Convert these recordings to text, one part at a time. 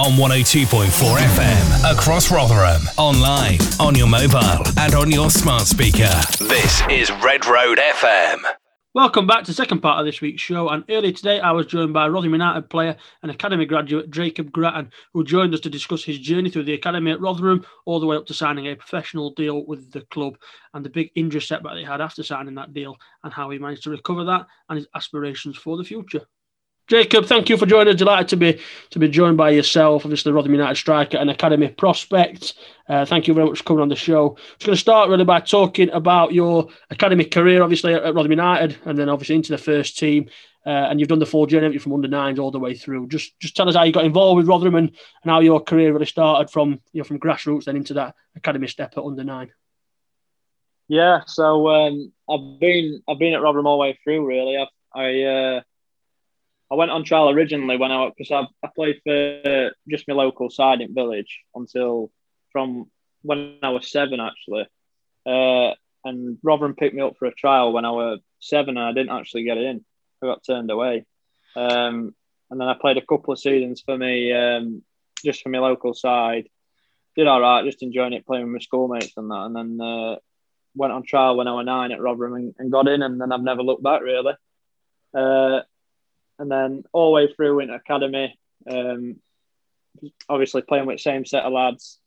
on 102.4 FM across Rotherham, online, on your mobile, and on your smart speaker. This is Redroad FM. Welcome back to the second part of this week's show. And earlier today, I was joined by Rotherham United player and Academy graduate Jacob Gratton, who joined us to discuss his journey through the Academy at Rotherham, all the way up to signing a professional deal with the club and the big injury setback they had after signing that deal and how he managed to recover that and his aspirations for the future. Jacob, thank you for joining us. Delighted to be to be joined by yourself, obviously Rotherham United striker and academy prospect. Uh, thank you very much for coming on the show. Just going to start really by talking about your academy career, obviously at Rotherham United, and then obviously into the first team. Uh, and you've done the full journey from under nines all the way through. Just just tell us how you got involved with Rotherham and, and how your career really started from you know from grassroots then into that academy step at under nine. Yeah, so um, I've been I've been at Rotherham all the way through. Really, I've, I uh, I went on trial originally when I because I, I played for just my local side in village until from when I was seven actually, uh, and Rotherham picked me up for a trial when I was seven and I didn't actually get in. I got turned away, um, and then I played a couple of seasons for me um, just for my local side. Did all right, just enjoying it playing with my schoolmates and that, and then uh, went on trial when I was nine at Rotherham and, and, got in, and then I've never looked back really. Uh, and then all the way through in academy. Um, obviously playing with the same set of lads.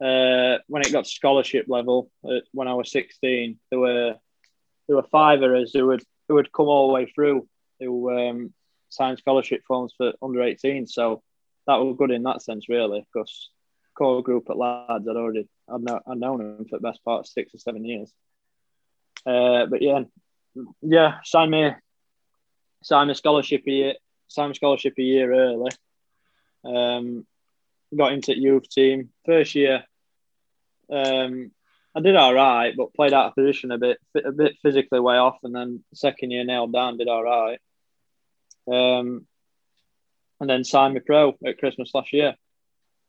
Uh, when it got scholarship level, uh, when I was 16, there were there were five of us who would who would come all the way through who um, signed scholarship forms for under 18. So that was good in that sense, really, because core group of lads I'd already I'd, know, I'd known them for the best part six or seven years. Uh, but yeah, yeah, signed me signed a scholarship a year, signed a scholarship a year early. Um, got into youth team first year. Um, I did all right, but played out of position a bit, a bit physically way off, and then second year nailed down, did all right. Um, and then signed me pro at Christmas last year,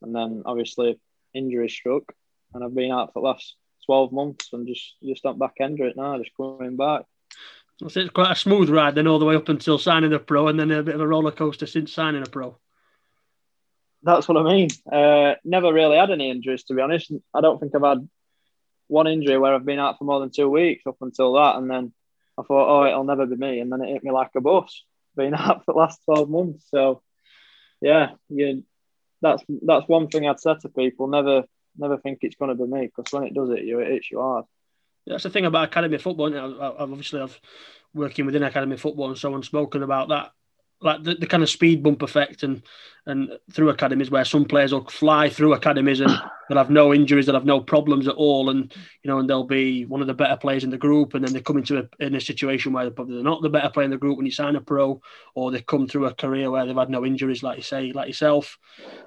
and then obviously injury struck, and I've been out for the last twelve months, and just just on back end it now, just coming back. It's quite a smooth ride then all the way up until signing a pro and then a bit of a roller coaster since signing a pro. That's what I mean. Uh, never really had any injuries, to be honest. I don't think I've had one injury where I've been out for more than two weeks up until that. And then I thought, oh, it'll never be me. And then it hit me like a bus, being out for the last 12 months. So, yeah, you, that's that's one thing I'd say to people. Never never think it's going to be me because when it does it you, it hits you hard that's the thing about academy football. I've obviously I've working within academy football and so on spoken about that, like the, the kind of speed bump effect and and through academies where some players will fly through academies and they'll have no injuries, they'll have no problems at all, and you know, and they'll be one of the better players in the group, and then they come into a, in a situation where they're probably not the better player in the group when you sign a pro, or they come through a career where they've had no injuries, like you say, like yourself.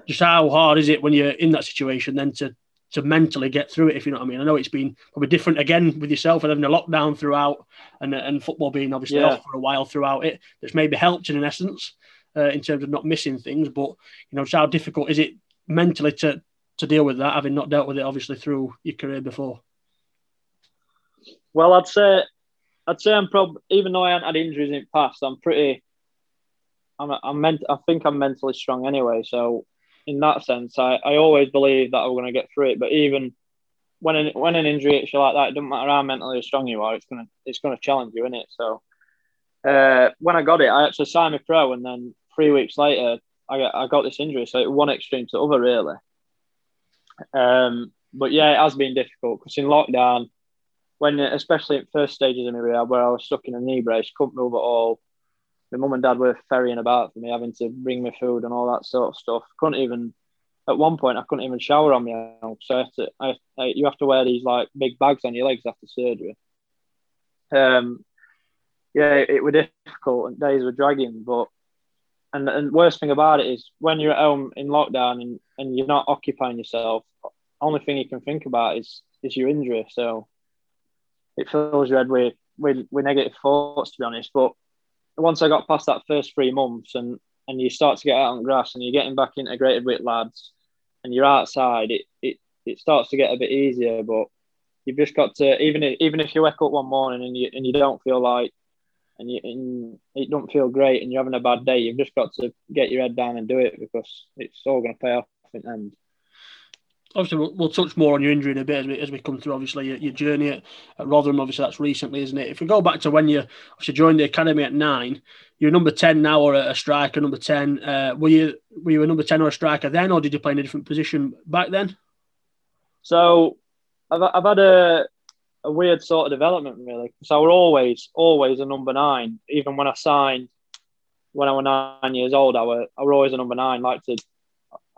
Just how hard is it when you're in that situation then to to mentally get through it, if you know what I mean. I know it's been probably different again with yourself and having a lockdown throughout and, and football being obviously yeah. off for a while throughout it. That's maybe helped in an essence uh, in terms of not missing things. But, you know, how difficult is it mentally to, to deal with that, having not dealt with it obviously through your career before? Well, I'd say, I'd say I'm probably, even though I haven't had injuries in the past, I'm pretty, I'm, I'm meant, I think I'm mentally strong anyway. So in that sense, I, I always believe that we're going to get through it. But even when an, when an injury hits you like that, it doesn't matter how mentally strong you are. It's gonna it's gonna challenge you, isn't it? So uh, when I got it, I actually signed my pro, and then three weeks later, I got, I got this injury. So one extreme to the other, really. Um, but yeah, it has been difficult because in lockdown, when especially at first stages of my rehab, where I was stuck in a knee brace, couldn't move at all, my mum and dad were ferrying about for me, having to bring me food and all that sort of stuff. Couldn't even, at one point, I couldn't even shower on my own. So I have to, I, I, you have to wear these like big bags on your legs after surgery. Um, yeah, it, it were difficult and days were dragging, but and and worst thing about it is when you're at home in lockdown and, and you're not occupying yourself, only thing you can think about is is your injury. So it fills your head with with, with negative thoughts, to be honest. But once I got past that first three months and and you start to get out on grass and you're getting back integrated with lads and you're outside, it it, it starts to get a bit easier. But you've just got to even if, even if you wake up one morning and you and you don't feel like and, you, and it don't feel great, and you're having a bad day, you've just got to get your head down and do it because it's all going to pay off in the end obviously we'll, we'll, touch more on your injury in a bit as we, as we come through obviously your, your journey at, at, Rotherham. Obviously that's recently isn't it? If we go back to when you obviously joined the academy at nine you're number 10 now or a, striker number 10 uh, were you were you a number 10 or a striker then or did you play in a different position back then? So I've, I've had a, a weird sort of development really. Because I was always always a number nine. Even when I signed when I was nine years old I was, I was always a number nine. Like to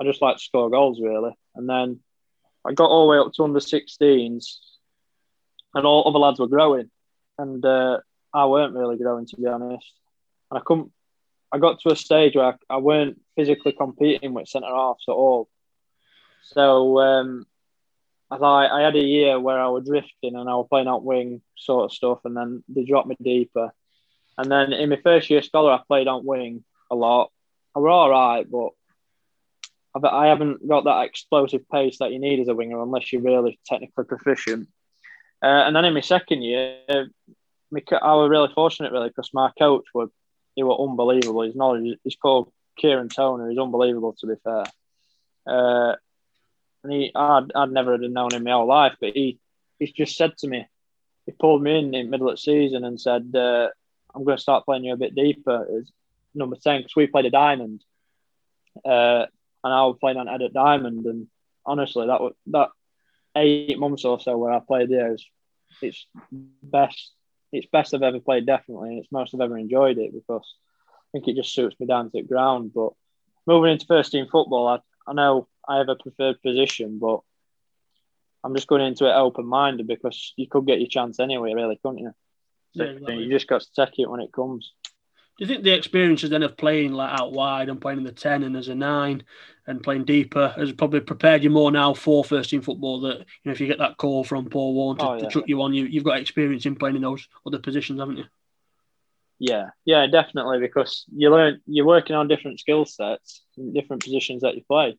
I just like to score goals really. And then I got all the way up to under 16s, and all other lads were growing, and uh, I weren't really growing to be honest. And I couldn't. I got to a stage where I, I weren't physically competing with centre halves at all. So um, I thought I had a year where I was drifting and I was playing out wing sort of stuff, and then they dropped me deeper. And then in my first year scholar, I played on wing a lot. I was all right, but I haven't got that explosive pace that you need as a winger unless you're really technically proficient. Uh, and then in my second year, I was really fortunate really because my coach was he was unbelievable. His knowledge, he's called Kieran Toner. He's unbelievable to be fair. Uh, and he, I'd, I'd never have known him my whole life, but he, he's just said to me, he pulled me in in the middle of the season and said, uh, "I'm going to start playing you a bit deeper." As number ten because we played a diamond. Uh, and I was playing on Ed at Diamond, and honestly, that was that eight months or so where I played there is it's best. It's best I've ever played, definitely, and it's most I've ever enjoyed it because I think it just suits me down to the ground. But moving into first team football, I, I know I have a preferred position, but I'm just going into it open minded because you could get your chance anyway, really, couldn't you? So yeah, exactly. You just got to take it when it comes. Do you think the experiences then of playing like out wide and playing in the ten and as a nine and playing deeper has probably prepared you more now for first team football. That you know, if you get that call from Paul Warne to, oh, yeah. to chuck you on, you you've got experience in playing in those other positions, haven't you? Yeah, yeah, definitely. Because you learn, you're working on different skill sets, in different positions that you play.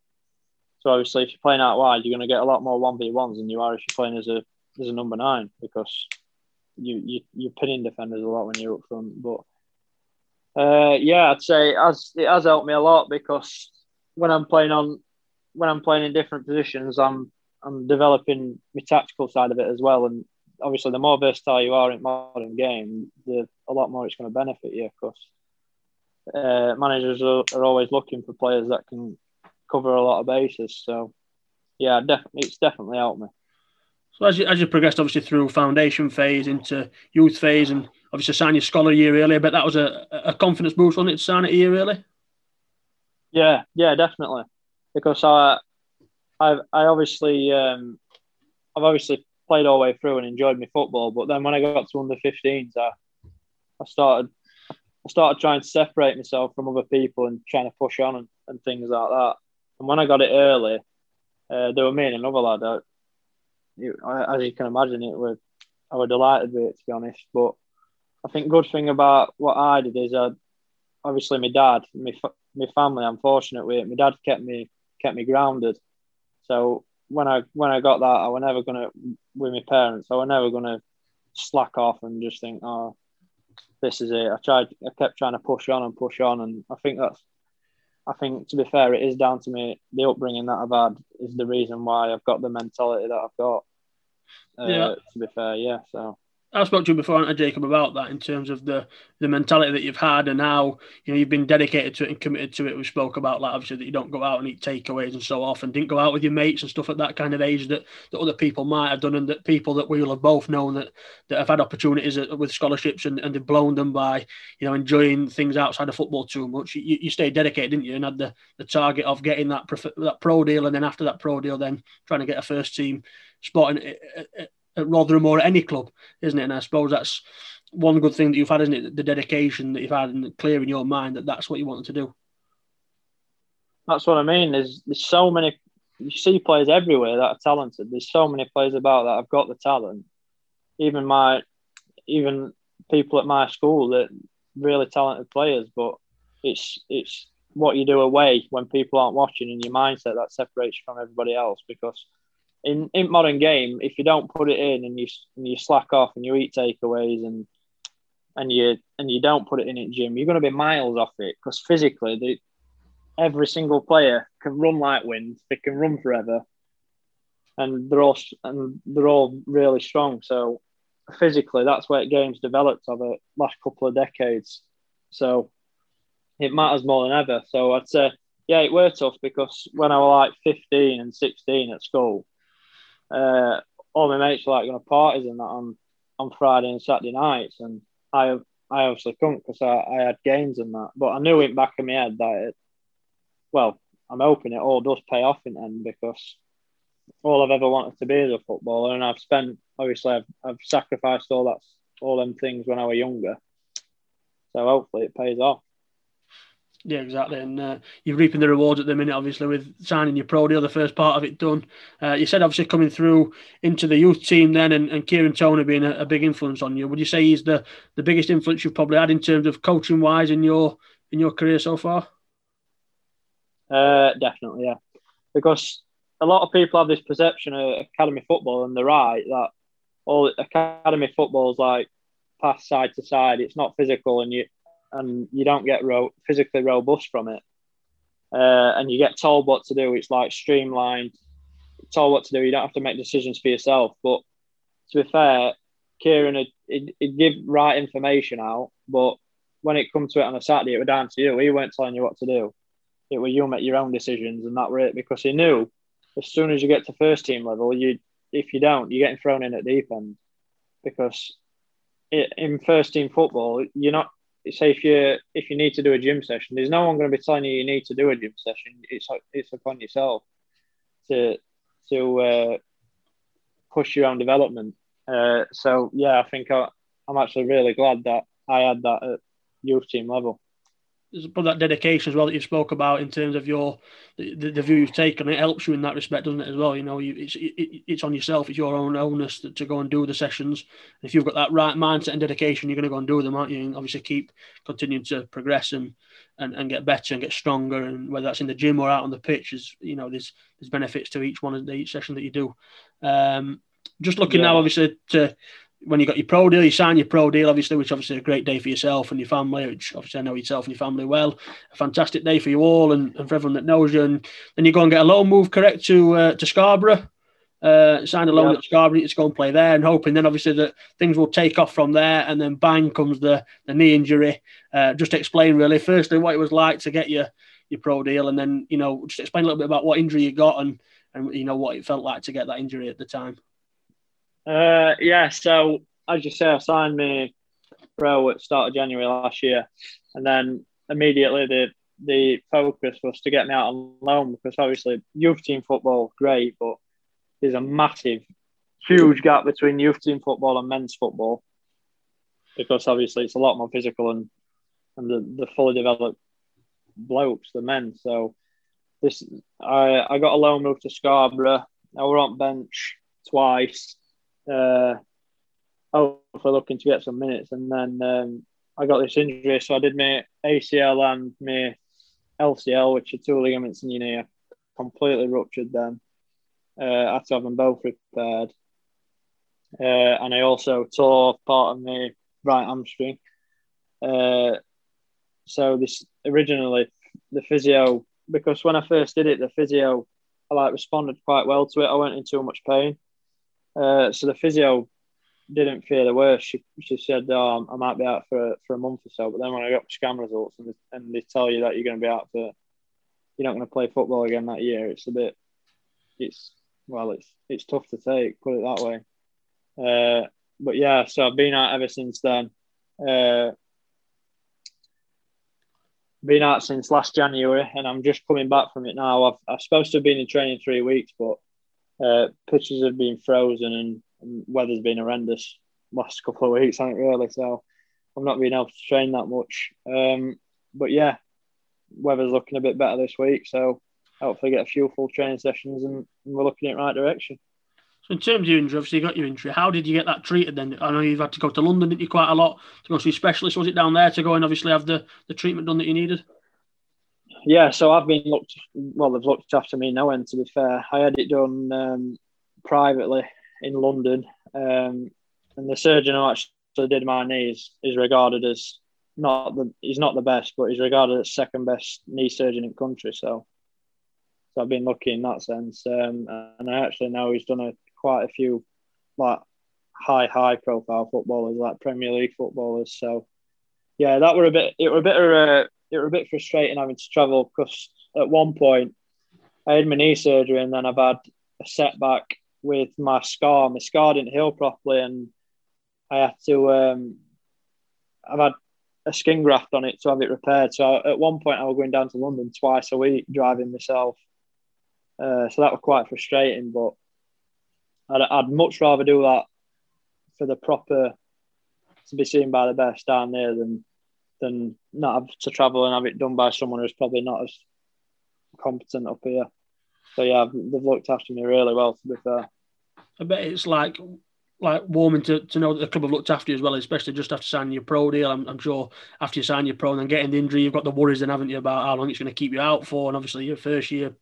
So obviously, if you're playing out wide, you're going to get a lot more one v ones than you are if you're playing as a as a number nine because you you you're pinning defenders a lot when you're up front. But uh, yeah, I'd say it has it has helped me a lot because when I'm playing on when I'm playing in different positions, I'm I'm developing my tactical side of it as well. And obviously, the more versatile you are in modern game, the a lot more it's going to benefit you. Of course, uh, managers are, are always looking for players that can cover a lot of bases. So, yeah, definitely, it's definitely helped me. So as you, as you progressed, obviously through foundation phase into youth phase, and obviously sign your scholar year earlier, but that was a, a confidence boost, wasn't it, to sign it a year early? Yeah, yeah, definitely. Because I, I, I obviously, um, I've obviously played all the way through and enjoyed my football. But then when I got to under 15s, I, I started, I started trying to separate myself from other people and trying to push on and, and things like that. And when I got it early, uh, there were me and another lad. I, as you can imagine, it was I was delighted with it to be honest. But I think good thing about what I did is I, obviously my dad, my my family, I'm fortunate with it. My dad kept me kept me grounded. So when I when I got that, I was never gonna with my parents. I was never gonna slack off and just think, oh, this is it. I tried. I kept trying to push on and push on, and I think that's. I think to be fair, it is down to me. The upbringing that I've had is the reason why I've got the mentality that I've got. Uh, yeah. To be fair, yeah. So I spoke to you before, and I, Jacob, about that in terms of the the mentality that you've had and how you know you've been dedicated to it and committed to it. We spoke about like obviously that you don't go out and eat takeaways and so often, didn't go out with your mates and stuff at that kind of age that, that other people might have done, and that people that we will have both known that that have had opportunities with scholarships and, and they've blown them by you know enjoying things outside of football too much. You, you stayed dedicated, didn't you, and had the, the target of getting that that pro deal, and then after that pro deal, then trying to get a first team spot in, at Rotherham or at any club, isn't it? And I suppose that's one good thing that you've had, isn't it? The dedication that you've had and clear in your mind that that's what you wanted to do. That's what I mean. There's there's so many. You see players everywhere that are talented. There's so many players about that have got the talent. Even my, even people at my school that really talented players, but it's it's what you do away when people aren't watching and your mindset that separates you from everybody else because in, in modern game, if you don't put it in and you and you slack off and you eat takeaways and and you and you don't put it in it gym, you're going to be miles off it because physically, the, every single player can run like wind. They can run forever, and they're all and they're all really strong. So physically, that's where games developed over the last couple of decades. So it matters more than ever. So I'd say, yeah, it were tough because when I was like 15 and 16 at school, uh, all my mates were like going to parties and that on, on Friday and Saturday nights. And I I obviously couldn't because I, I had games and that. But I knew in back of my head that it, well, I'm hoping it all does pay off in the end because all I've ever wanted to be is a footballer, and I've spent obviously I've, I've sacrificed all that all them things when I was younger. So hopefully it pays off. Yeah, exactly. And uh, you're reaping the rewards at the minute, obviously, with signing your pro deal, the first part of it done. Uh, you said, obviously, coming through into the youth team then and, and Kieran Toney being a, a, big influence on you. Would you say he's the, the biggest influence you've probably had in terms of coaching wise in your in your career so far? Uh, definitely, yeah. Because a lot of people have this perception of academy football, and they're right that all academy football is like pass side to side. It's not physical, and you and you don't get ro- physically robust from it. Uh, and you get told what to do. It's like streamlined, told what to do. You don't have to make decisions for yourself. But to be fair, Kieran he'd, he'd give right information out, but when it comes to it on a Saturday, it was down to you. He weren't telling you what to do. It was you make your own decisions, and that were it. Because he knew as soon as you get to first team level, you if you don't, you're getting thrown in at deep end. Because it, in first team football, you're not say if you if you need to do a gym session, there's no one going to be telling you you need to do a gym session. It's it's upon yourself to to uh, push your own development. Uh, so yeah, I think I, I'm actually really glad that I had that at youth team level but that dedication as well that you spoke about in terms of your the, the view you've taken. It helps you in that respect doesn't it as well? You know you, it's it, it's on yourself it's your own onus to, to, go and do the sessions. And if you've got that right mindset and dedication you're going to go and do them aren't you? And obviously keep continuing to progress and, and and get better and get stronger. And whether that's in the gym or out on the pitch is you know there's there's benefits to each one of the each session that you do. Um just looking yeah. now obviously to when you got your pro deal, you sign your pro deal, obviously, which obviously a great day for yourself and your family, which obviously I know yourself and your family well. A fantastic day for you all and, and for everyone that knows you. And then you go and get a loan move correct to uh, to Scarborough. Uh, sign a loan yep. at Scarborough to go and play there, and hoping then obviously that things will take off from there. And then bang comes the the knee injury. Uh, just explain really, firstly, what it was like to get your your pro deal, and then you know just explain a little bit about what injury you got and and you know what it felt like to get that injury at the time. Uh, yeah, so as you say, I signed me pro at start of January last year, and then immediately the the focus was to get me out on loan because obviously youth team football great, but there's a massive, huge gap between youth team football and men's football because obviously it's a lot more physical and and the, the fully developed blokes, the men. So this I I got a loan move to Scarborough. I were on bench twice uh, hopefully looking to get some minutes. And then um, I got this injury, so I did my ACL and my LCL, which are two ligaments in your knee, completely ruptured them. Uh, I had to have them both repaired. Uh, and I also tore part of my right hamstring. Uh, so this originally the physio because when I first did it, the physio I like responded quite well to it. I went in too much pain. Uh, so the physio didn't feel the worst. She, she said, oh, I might be out for, for a month or so. But then when I got scan results and they, and they tell you that you're going to be out for, you're not going to play football again that year, it's a bit, it's, well, it's it's tough to take, put it that way. Uh, but yeah, so I've been out ever since then. Uh, been out since last January, and I'm just coming back from it now. I've, I'm supposed to have been in training three weeks, but uh, pitches have been frozen and, weather's been horrendous last couple of weeks, hasn't it, really? So I've not been able to train that much. Um, but yeah, weather's looking a bit better this week. So hopefully get a few full training sessions and, and we're looking in the right direction. So in terms of your injury, obviously you got your injury. How did you get that treated then? I know you've had to go to London, didn't you, quite a lot to go see a specialist. Was it down there to go and obviously have the, the treatment done that you needed? Yeah, so I've been looked. Well, they've looked after me now. And to be fair, I had it done um, privately in London, um, and the surgeon who actually did my knees is regarded as not the he's not the best, but he's regarded as second best knee surgeon in the country. So, so I've been lucky in that sense. Um, and I actually know he's done a, quite a few like high high profile footballers, like Premier League footballers. So, yeah, that were a bit. It were a bit of a, it were a bit frustrating having to travel because at one point I had my knee surgery and then I've had a setback with my scar. My scar didn't heal properly, and I had to. Um, I've had a skin graft on it to have it repaired. So at one point, I was going down to London twice a week driving myself. Uh, so that was quite frustrating, but I'd, I'd much rather do that for the proper to be seen by the best down there than than not have to travel and have it done by someone who's probably not as competent up here. So yeah, they've looked after me really well. To be fair, I bet it's like like warming to, to know that the club have looked after you as well, especially just after signing your pro deal. I'm, I'm sure after you sign your pro and then getting the injury, you've got the worries then, haven't you, about how long it's going to keep you out for? And obviously, your first year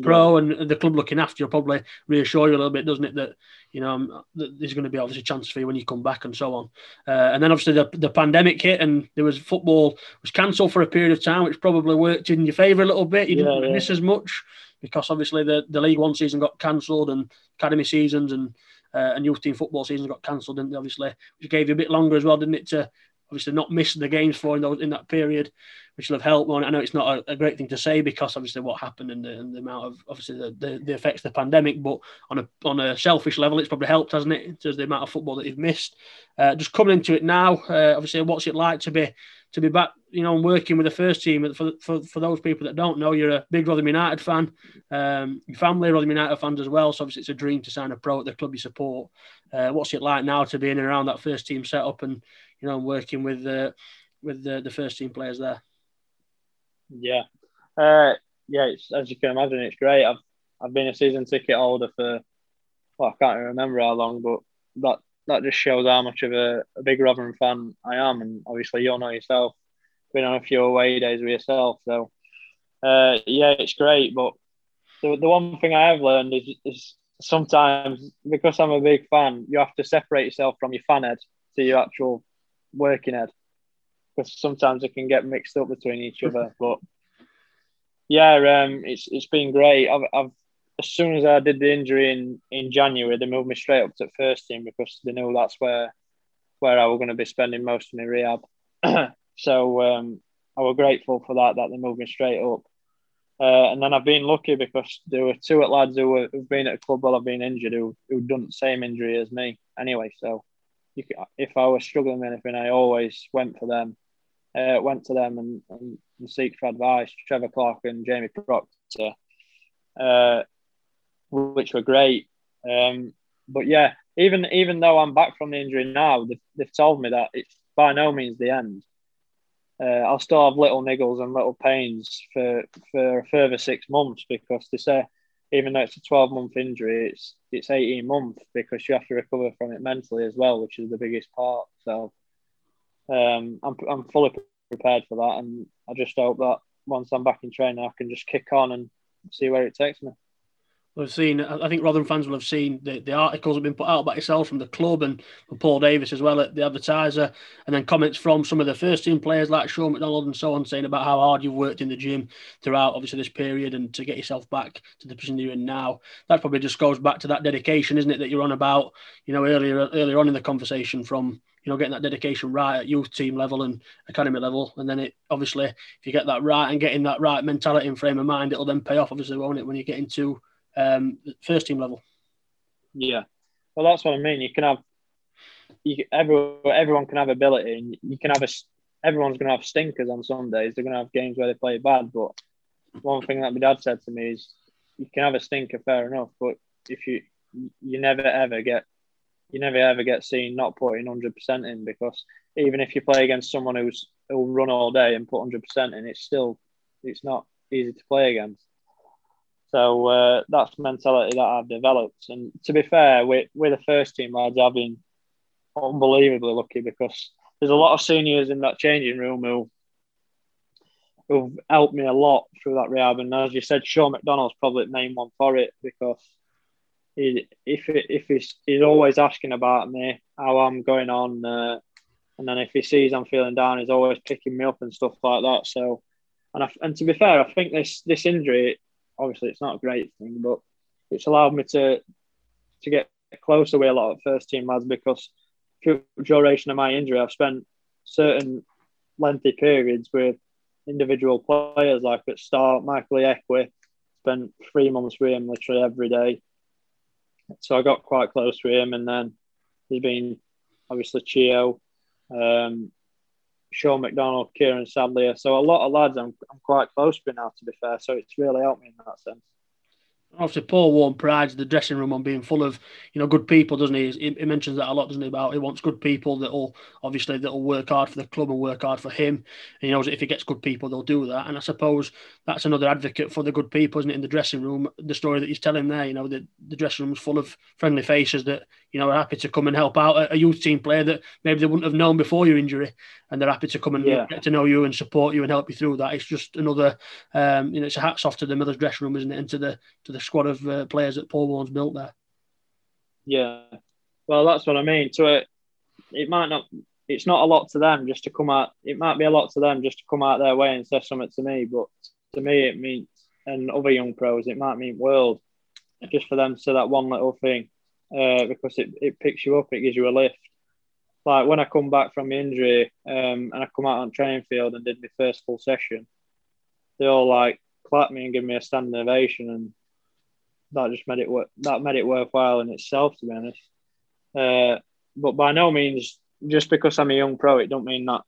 pro yeah. and the club looking after you probably reassure you a little bit, doesn't it? That you know um, that there's going to be obviously chances for you when you come back and so on. Uh, and then obviously the, the pandemic hit and there was football was cancelled for a period of time, which probably worked in your favour a little bit. You didn't yeah. miss as much because obviously the, the League One season got cancelled and academy seasons and uh, and youth team football season got cancelled, and obviously, which gave you a bit longer as well, didn't it, to obviously not miss the games for in, those, in that period, which will have helped. I know it's not a, a, great thing to say because obviously what happened and the, and the amount of obviously the, the, the, effects of the pandemic, but on a on a selfish level, it's probably helped, hasn't it, in terms of the amount of football that you've missed. Uh, just coming into it now, uh, obviously, what's it like to be to be back, you know, working with the first team. For, for, for those people that don't know, you're a big Rotherham United fan. Um, your family are Rotherham United fans as well. So obviously it's a dream to sign a pro at the club you support. Uh, what's it like now to be in and around that first team setup and, you know, working with the with the, the first team players there? Yeah. Uh, yeah, as you can imagine, it's great. I've I've been a season ticket holder for, well, I can't remember how long, but that that just shows how much of a, a big Rotherham fan I am. And obviously, you'll know yourself, been on a few away days with yourself. So, uh, yeah, it's great. But the, the one thing I have learned is, is sometimes because I'm a big fan, you have to separate yourself from your fan head to your actual working head because sometimes it can get mixed up between each other. But yeah, um, it's it's been great. I've, I've as soon as I did the injury in, in January, they moved me straight up to first team because they knew that's where where I was going to be spending most of my rehab. so um, I was grateful for that that they moved me straight up. Uh, and then I've been lucky because there were two lads who were, who've been at a club while I've been injured who who'd done the same injury as me anyway. So can, if I was struggling with anything, I always went for them. Uh, went to them and, and, and seek for advice. Trevor Clarke and Jamie Proctor. Uh, which were great. Um, but yeah, even even though I'm back from the injury now, they've, they've told me that it's by no means the end. Uh, I'll still have little niggles and little pains for for a further six months because they say even though it's a 12 month injury, it's it's 18 months because you have to recover from it mentally as well, which is the biggest part. So um, I'm I'm fully prepared for that, and I just hope that once I'm back in training, I can just kick on and see where it takes me. We've seen, I think Rotherham fans will have seen the, the articles have been put out by yourself from the club and from Paul Davis as well at the advertiser, and then comments from some of the first team players like Shaun MacDonald and so on, saying about how hard you've worked in the gym throughout obviously this period and to get yourself back to the position you're in now. That probably just goes back to that dedication, isn't it, that you're on about, you know, earlier earlier on in the conversation from you know, getting that dedication right at youth team level and academy level. And then it obviously, if you get that right and getting that right mentality and frame of mind, it'll then pay off, obviously, won't it, when you get into um, first team level. Yeah, well, that's what I mean. You can have you, everyone, everyone can have ability, and you can have a. Everyone's going to have stinkers on some days. They're going to have games where they play bad. But one thing that my dad said to me is, you can have a stinker, fair enough, but if you you never ever get you never ever get seen not putting hundred percent in because even if you play against someone who's who'll run all day and put hundred percent in, it's still it's not easy to play against. So uh, that's the mentality that I've developed. And to be fair, we we're the first team lads, I've been unbelievably lucky because there's a lot of seniors in that changing room who who've helped me a lot through that rehab. And as you said, Shaun MacDonald's probably the main one for it because he, if if he's he's always asking about me, how I'm going on, uh, and then if he sees I'm feeling down, he's always picking me up and stuff like that. So, and I, and to be fair, I think this this injury, obviously, it's not a great thing, but it's allowed me to to get closer with a lot of first team lads because through the duration of my injury, I've spent certain lengthy periods with individual players like at start Michael Ihiekwe, spent three months with him literally every day. So I got quite close with him, and then there's been obviously Chio, um, Shaun MacDonald, Kieran Sadlier. So a lot of lads I'm, I'm quite close to now, to be fair. So it's really helped me in that sense obviously Paul Warne prides the dressing room on being full of you know good people, doesn't he? he? he? mentions that a lot, doesn't he? About he wants good people that will obviously that will work hard for the club and work hard for him. And he knows that if he gets good people, they'll do that. And I suppose that's another advocate for the good people, isn't it? In the dressing room, the story that he's telling there, you know, the, the dressing room is full of friendly faces that you know are happy to come and help out a, a youth team player that maybe they wouldn't have known before your injury, and they're happy to come and yeah. get to know you and support you and help you through that. It's just another, um, you know, it's a hats off to the Millers dressing room, isn't it? And to the to the squad of uh, players that Paul Warne's built there. Yeah, well, that's what I mean. To it, it might not. It's not a lot to them just to come out. It might be a lot to them just to come out their way and say something to me, but to me it means, and other young pros, it might mean world just for them to say that one little thing, uh, because it, it picks you up, it gives you a lift. Like when I come back from injury um, and I come out on training field and did my first full session, they all like clap me and give me a standing ovation, and that just made it. That made it worthwhile in itself, to be honest. Uh, but by no means, just because I'm a young pro, it don't mean that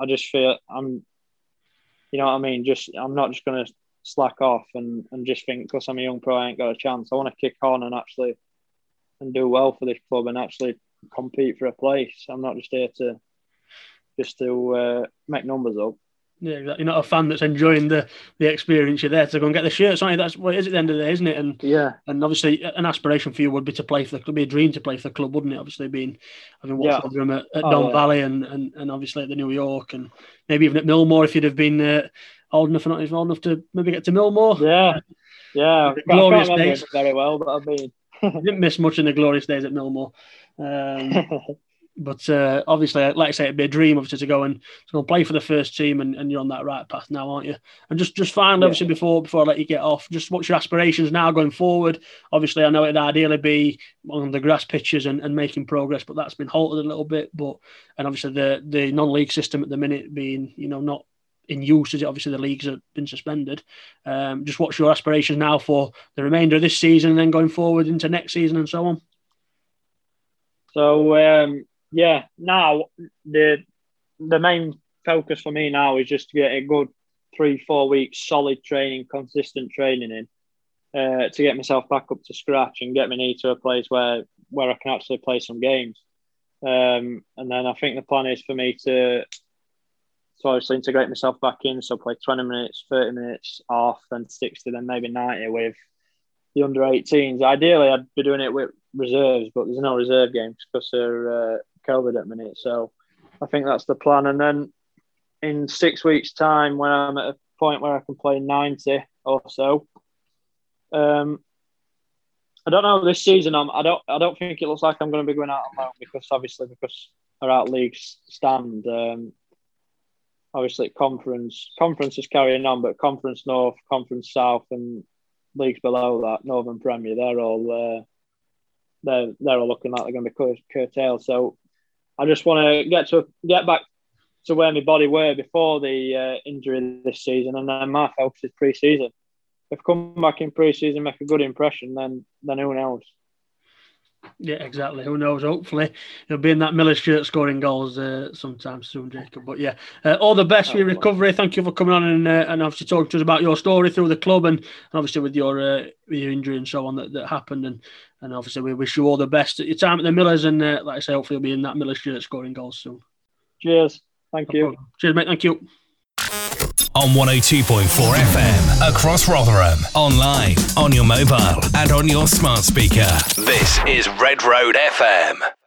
I just feel I'm. You know what I mean? Just I'm not just to slack off and, and just think because I'm a young pro, I ain't got a chance. I want to kick on and actually and do well for this club and actually compete for a place. I'm not just here to just to uh, make numbers up. Yeah, you're not a fan that's enjoying the, the experience. You're there to go and get the shirts, aren't you? That's what it is at the end of the day, isn't it? And yeah, and obviously an aspiration for you would be to play for the club, be a dream to play for the club, wouldn't it? Obviously, being having watched yeah. them at, at oh, Don yeah. Valley and, and and obviously at the New York and maybe even at Millmoor if you'd have been uh, old enough or not old enough to maybe get to Millmoor. Yeah, yeah, glorious days. Very well, but I mean, didn't miss much in the glorious days at Millmoor. Um, but uh, obviously, like I say, it'd be a dream obviously to go and to go and play for the first team, and, and you're on that right path now, aren't you? And just just finally, yeah. obviously, before before I let you get off, just what's your aspirations now going forward? Obviously, I know it'd ideally be on the grass pitches and, and making progress, but that's been halted a little bit. But and obviously the the non-league system at the minute being you know not in use as obviously the leagues have been suspended. Um, just what's your aspirations now for the remainder of this season and then going forward into next season and so on? So um, yeah, now the the main focus for me now is just to get a good three, four weeks solid training, consistent training in, uh, to get myself back up to scratch and get my knee to a place where where I can actually play some games. Um, and then I think the plan is for me to to obviously integrate myself back in, so play 20 minutes, 30 minutes off, then 60, then maybe 90 with the under 18s. Ideally, I'd be doing it with reserves, but there's no reserve games because they're uh, COVID at the minute. So I think that's the plan. And then in six weeks' time, when I'm at a point where I can play 90 or so, um, I don't know this season. I'm, I don't. I don't think it looks like I'm going to be going out on loan because obviously because our out leagues stand. Um, obviously, conference conference is carrying on, but conference north, conference south, and leagues below that, Northern Premier, they're all uh, they're they're all looking like they're going to be curtailed. So I just want to get to get back to where my body were before the uh, injury this season, and then my focus is pre-season. If I come back in pre-season, make a good impression, then then who knows? Yeah, exactly. Who knows? Hopefully, you'll be in that Miller shirt scoring goals uh, sometime soon, Jacob. But yeah, uh, all the best for your recovery. Thank you for coming on and uh, and obviously talking to us about your story through the club and, and obviously with your uh, with your injury and so on that, that happened. And and obviously we wish you all the best at your time at the Millers. And uh, like I say, hopefully you'll be in that Miller shirt scoring goals soon. Cheers. Thank no you. Problem. Cheers, mate. Thank you on 102.4 FM across Rotherham, online, on your mobile, and on your smart speaker. This is Redroad FM.